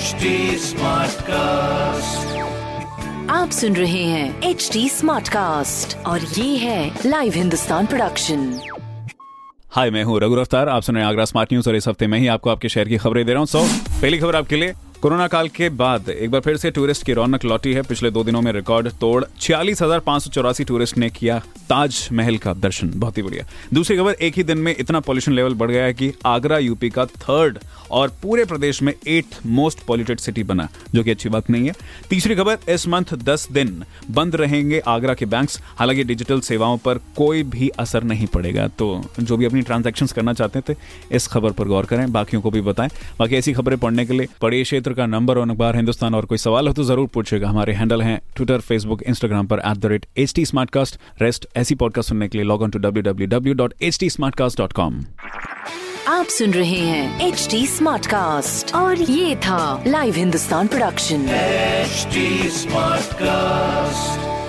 HD cast आप सुन रहे हैं एच डी स्मार्ट कास्ट और ये है लाइव हिंदुस्तान प्रोडक्शन हाय मैं हूँ रघु अफ्तार आप सुन रहे हैं आगरा स्मार्ट न्यूज़ और इस हफ़्ते में ही आपको आपके शहर की खबरें दे रहा हूँ। सो पहली खबर आपके लिए। कोरोना काल के बाद एक बार फिर से टूरिस्ट की रौनक लौटी है। पिछले दो दिनों में रिकॉर्ड तोड़ छियालीस हज़ार पाँच सौ चौरासी टूरिस्ट ने किया ताज महल का दर्शन। बहुत ही बढ़िया। दूसरी खबर, एक ही दिन में इतना पॉल्यूशन लेवल बढ़ गया है कि आगरा यूपी का थर्ड और पूरे प्रदेश में एट मोस्ट पॉल्यूटेड सिटी बना, जो कि अच्छी बात नहीं है। तीसरी खबर, इस मंथ दस दिन बंद रहेंगे आगरा के बैंक हालाँकि डिजिटल सेवाओं पर कोई भी असर नहीं पड़ेगा। तो जो भी अपनी ट्रांजेक्शन करना चाहते थे, इस खबर पर गौर करें। बाकियों को भी बताएँ। बाकी ऐसी खबरें पढ़ने के लिए पढ़िए क्षेत्र का नंबर और अखबार हिंदुस्तान और कोई सवाल हो तो ज़रूर पूछेगा हमारे हैंडल हैं ट्विटर फेसबुक इंस्टाग्राम पर at the rate H T smart cast rest ऐसी पॉडकास्ट सुनने के लिए log on to W W W dot H T smart cast dot com आप सुन रहे हैं एच टी स्मार्ट कास्ट और ये था live Hindustan production smart Smartcast.